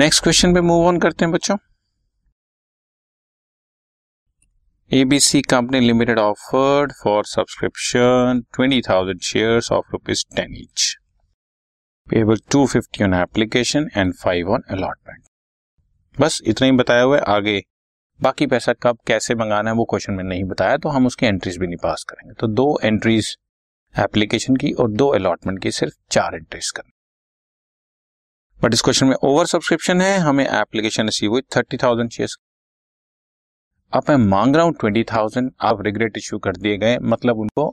Next question पे move on करते हैं बच्चों। ABC company limited offered for subscription twenty thousand share of rupees ten each payable two fifty on application and five on allotment बस इतना ही बताया हुआ है। आगे बाकी पैसा कब कैसे मंगाना है वो क्वेश्चन में नहीं बताया तो हम उसकी एंट्रीज भी नहीं पास करेंगे। तो दो एंट्रीज एप्लीकेशन की और दो अलॉटमेंट की सिर्फ़ चार एंट्रीज करनी। बट इस क्वेश्चन में ओवर सब्सक्रिप्शन है, हमें एप्लीकेशन रिसीव हुई थर्टी थाउज़ेंड शेयर अब मैं मांग रहा हूँ ट्वेंटी थाउज़ेंड आप रिग्रेट इश्यू कर दिए गए मतलब उनको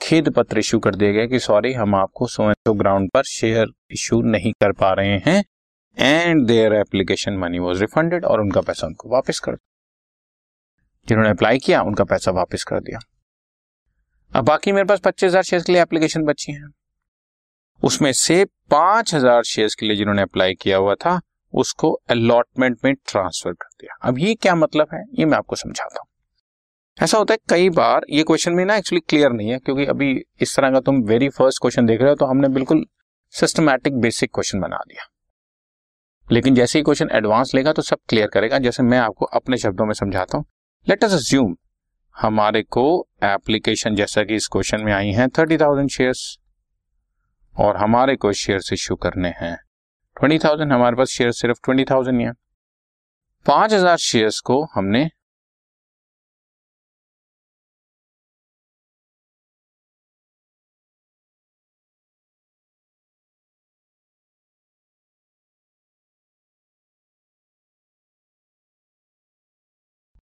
खेद पत्र इश्यू कर दिए गए कि सॉरी हम आपको सो एंड सो ग्राउंड पर शेयर इश्यू नहीं कर पा रहे हैं and their application money was refunded और उनका पैसा उनको वापस कर दिया। जिन्होंने अप्लाई किया, उनका पैसा वापस कर दिया। अब बाकी मेरे पास पच्चीस हज़ार शेयर के लिए एप्लीकेशन बची है। उसमें से पाँच हज़ार शेयर के लिए जिन्होंने अप्लाई किया हुआ था, उसको अलॉटमेंट में ट्रांसफ़र कर दिया। अब ये क्या मतलब है? ये मैं आपको समझाता हूँ। ऐसा होता है कई बार, ये क्वेश्चन में ना एक्चुअली क्लियर नहीं है, क्योंकि अभी इस तरह का तुम वेरी फ़र्स्ट क्वेश्चन देख रहे हो तो हमने बिल्कुल सिस्टमैटिक बेसिक क्वेश्चन बना दिया। लेकिन जैसे ही क्वेश्चन एडवांस लेगा तो सब क्लियर करेगा। जैसे मैं आपको अपने शब्दों में समझाता हूँ। लेट अस अज्यूम हमारे को एप्लीकेशन जैसा कि इस क्वेश्चन में आई है थर्टी थाउज़ेंड शेयर्स और हमारे को शेयर इश्यू करने हैं। ट्वेंटी थाउज़ेंड हमारे पास शेयर सिर्फ़ ट्वेंटी थाउज़ेंड ही पाँच हज़ार शेयर को हमने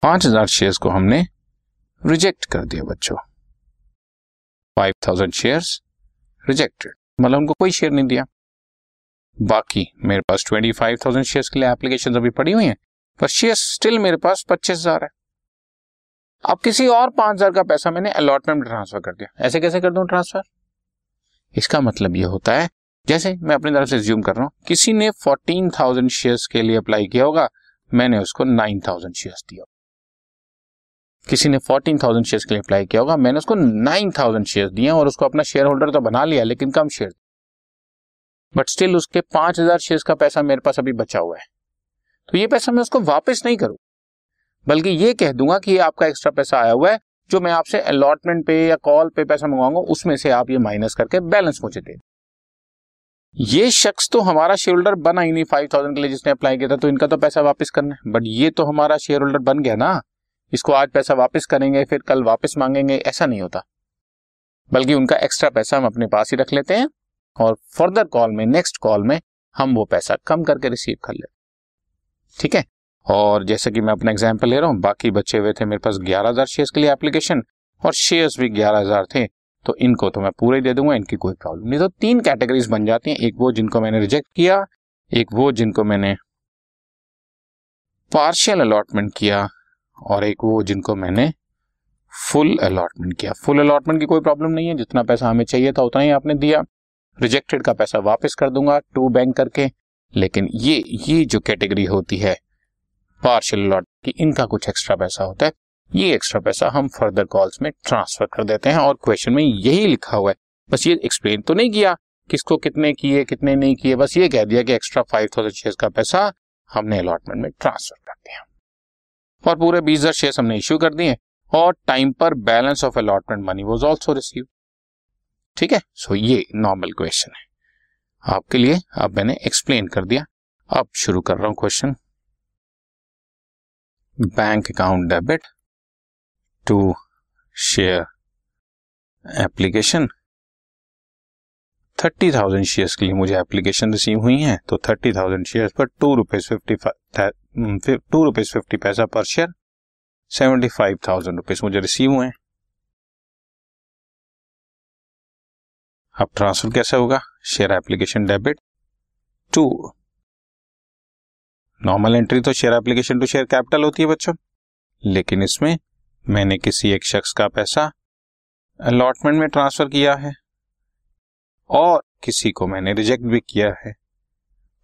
पाँच हज़ार शेयर को हमने रिजेक्ट कर दिया बच्चों। फाइव थाउज़ेंड शेयर्स रिजेक्टेड मतलब उनको कोई शेयर नहीं दिया। बाकी, मेरे पास ट्वेंटी फाइव थाउज़ेंड शेयर के लिए एप्लीकेशन अभी पड़ी हुई है, पर शेयर स्टिल मेरे पास पच्चीस हज़ार है। अब किसी और पाँच हज़ार का पैसा मैंने अलॉटमेंट ट्रांसफ़र कर दिया। ऐसे कैसे कर दू ट्रांसफ़र इसका मतलब यह होता है, जैसे मैं अपनी तरफ़ से ज्यूम कर रहा हूँ, किसी ने फोर्टीन थाउज़ेंड शेयर के लिए अप्लाई किया होगा, मैंने उसको नाइन थाउज़ेंड शेयर दिया। किसी ने फोर्टीन थाउज़ेंड शेयर के लिए अप्लाई किया होगा। मैंने उसको नाइन थाउज़ेंड शेयर दिए और उसको अपना शेयर होल्डर तो बना लिया, लेकिन कम शेयर बट स्टिल उसके पाँच हज़ार शेयर का पैसा मेरे पास अभी बचा हुआ है। तो ये पैसा मैं उसको वापस नहीं करूँ। बल्कि ये कह दूँगा कि ये आपका एक्स्ट्रा पैसा आया हुआ है, जो मैं आपसे अलॉटमेंट पे या कॉल पे पैसा मंगवाऊँगा, उसमें से आप ये माइनस करके बैलेंस मुझे दे ये शख्स तो हमारा शेयर होल्डर बना ही नहीं फाइव थाउज़ेंड के लिए जिसने अप्लाई किया था तो इनका तो पैसा वापस करना है। बट ये तो हमारा शेयर होल्डर बन गया ना। इसको आज पैसा वापस करेंगे, फिर कल वापस मांगेंगे, ऐसा नहीं होता। बल्कि उनका एक्स्ट्रा पैसा हम अपने पास ही रख लेते हैं और फर्दर कॉल में नेक्स्ट कॉल में हम वो पैसा कम करके रिसीव कर लेते ठीक है? और जैसे कि मैं अपना एग्ज़ाम्पल ले रहा हूँ, बाकी बचे हुए थे मेरे पास ग्यारह हज़ार शेयर के लिए एप्लीकेशन और शेयर्स भी ग्यारह हज़ार थे तो इनको तो मैं पूरे दे दूँगा, इनकी कोई प्रॉब्लम नहीं। तो तीन कैटेगरीज बन जाती हैं, एक वो जिनको मैंने रिजेक्ट किया, एक वो जिनको मैंने पार्शियल अलॉटमेंट किया। और एक वो जिनको मैंने फुल अलॉटमेंट किया। फुल अलॉटमेंट की कोई प्रॉब्लम नहीं है। जितना पैसा हमें चाहिए था उतना ही आपने दिया। रिजेक्टेड का पैसा वापस कर दूँगा टू बैंक करके। लेकिन ये ये जो कैटेगरी होती है पार्शियल अलॉट की इनका कुछ एक्स्ट्रा पैसा होता है, ये एक्स्ट्रा पैसा हम फर्दर कॉल्स में ट्रांसफ़र कर देते हैं और क्वेश्चन में यही लिखा हुआ है। बस ये एक्सप्लेन तो नहीं किया, किसको कितने किए, कितने नहीं किए, बस ये कह दिया कि एक्स्ट्रा फाइव थाउज़ेंड शेयर का पैसा हमने अलॉटमेंट में ट्रांसफ़र कर दिया। और पूरे बीस हज़ार शेयर हमने इश्यू कर दिए और टाइम पर balance of allotment money was also receive ठीक है? सो so, ये नॉर्मल क्वेश्चन है। आपके लिए अब मैंने एक्सप्लेन कर दिया। अब शुरू कर रहा हूँ question bank account debit to share application thirty thousand share के लिए मुझे एप्लीकेशन रिसीव हुई है तो थर्टी थाउज़ेंड शेयर पर two rupees fifty two rupees fifty पैसा पर share seventy five thousand rupees मुझे रिसीव हुए अब ट्रांसफ़र कैसे होगा? Share application debit to normal entry तो share application to share capital होती है बच्चों। लेकिन इसमें मैंने किसी एक शख्स का पैसा अलॉटमेंट में ट्रांसफ़र किया है। और किसी को मैंने रिजेक्ट भी किया है।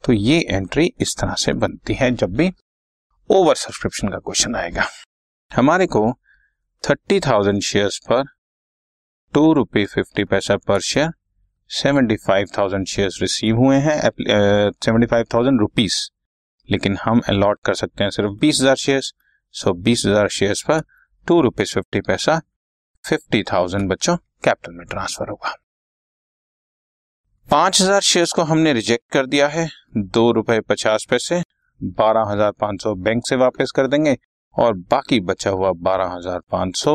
तो ये एंट्री इस तरह से बनती है जब भी ओवर सब्सक्रिप्शन का क्वेश्चन आएगा। हमारे को थर्टी थाउज़ेंड शेयर्स पर टू रुपी फिफ्टी पैसा पर share seventy five thousand share receive हुए हैं सेवेंटी फाइव थाउज़ेंड रुपीज़ लेकिन हम अलॉट कर सकते हैं सिर्फ़ बीस हज़ार शेयर सो बीस हज़ार शेयर पर टू रुपीज़ फिफ्टी पैसा फिफ्टी थाउज़ेंड बच्चों कैपिटल में ट्रांसफ़र होगा। पाँच हज़ार शेयर को हमने रिजेक्ट कर दिया है। दो रुपए पचास पैसे, बारह हज़ार पाँच सौ बैंक से वापस कर देंगे और बाकी बचा हुआ बारह हज़ार पाँच सौ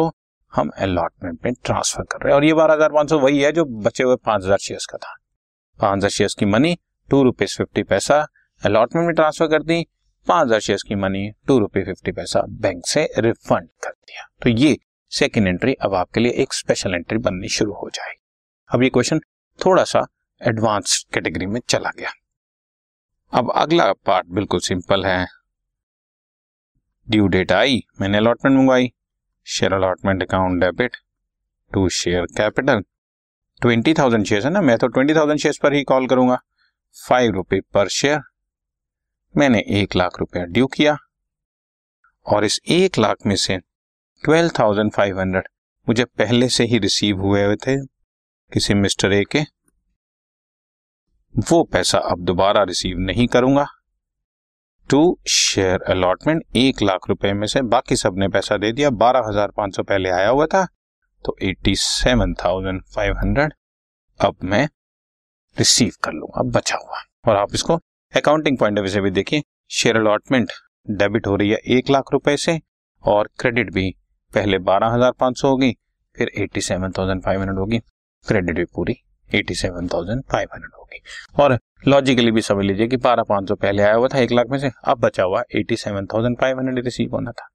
हम अलॉटमेंट में ट्रांसफ़र कर रहे हैं। और ये बारह हज़ार पाँच सौ वही है जो बचे हुए पाँच हज़ार शेयर का था। पाँच हज़ार शेयर की मनी टू रुपीज़ फिफ्टी पैसा अलॉटमेंट में ट्रांसफ़र कर दी। पाँच हज़ार शेयर की मनी टू रुपी फिफ्टी पैसा बैंक से रिफंड कर दिया। तो ये सेकेंड एंट्री अब आपके लिए एक स्पेशल एंट्री बननी शुरू हो जाएगी। अब ये क्वेश्चन थोड़ा सा एडवांस कैटेगरी में चला गया। अब अगला पार्ट बिल्कुल सिंपल है। ड्यू डेट आई, मैंने अलॉटमेंट मंगवाई। Share allotment account debit to share capital twenty thousand share है ना, मैं तो ट्वेंटी थाउज़ेंड शेयर पर ही कॉल करूँगा। फाइव रुपए पर शेयर मैंने एक लाख रुपया ड्यू किया। और इस एक लाख में से ट्वेल्व थाउज़ेंड फाइव हंड्रेड मुझे पहले से ही रिसीव हुए हुए थे किसी मिस्टर ए के। वो पैसा अब दोबारा रिसीव नहीं करूँगा। टू शेयर अलॉटमेंट एक लाख रुपए में से बाकी सबने पैसा दे दिया। बारह हज़ार पाँच सौ पहले आया हुआ था तो eighty seven thousand five hundred अब मैं रिसीव कर लूँगा बचा हुआ। और आप इसको अकाउंटिंग पॉइंट ऑफ़ व्यू से भी देखिए। शेयर अलॉटमेंट डेबिट हो रही है एक लाख रुपए से, और क्रेडिट भी पहले बारह हज़ार पाँच सौ होगी, फिर eighty seven thousand five hundred होगी। क्रेडिट भी पूरी eighty seven thousand five hundred होगी और लॉजिकली भी समझ लीजिए कि बारह पाँच सौ पहले आया हुआ था, एक लाख में से अब बचा हुआ eighty seven thousand five hundred receive होना था।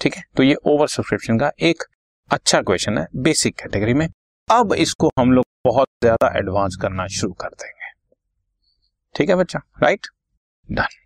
ठीक है? तो ये ओवर सब्सक्रिप्शन का एक अच्छा क्वेश्चन है बेसिक कैटेगरी में। अब इसको हम लोग बहुत ज़्यादा एडवांस करना शुरू कर देंगे। ठीक है बच्चा? Right done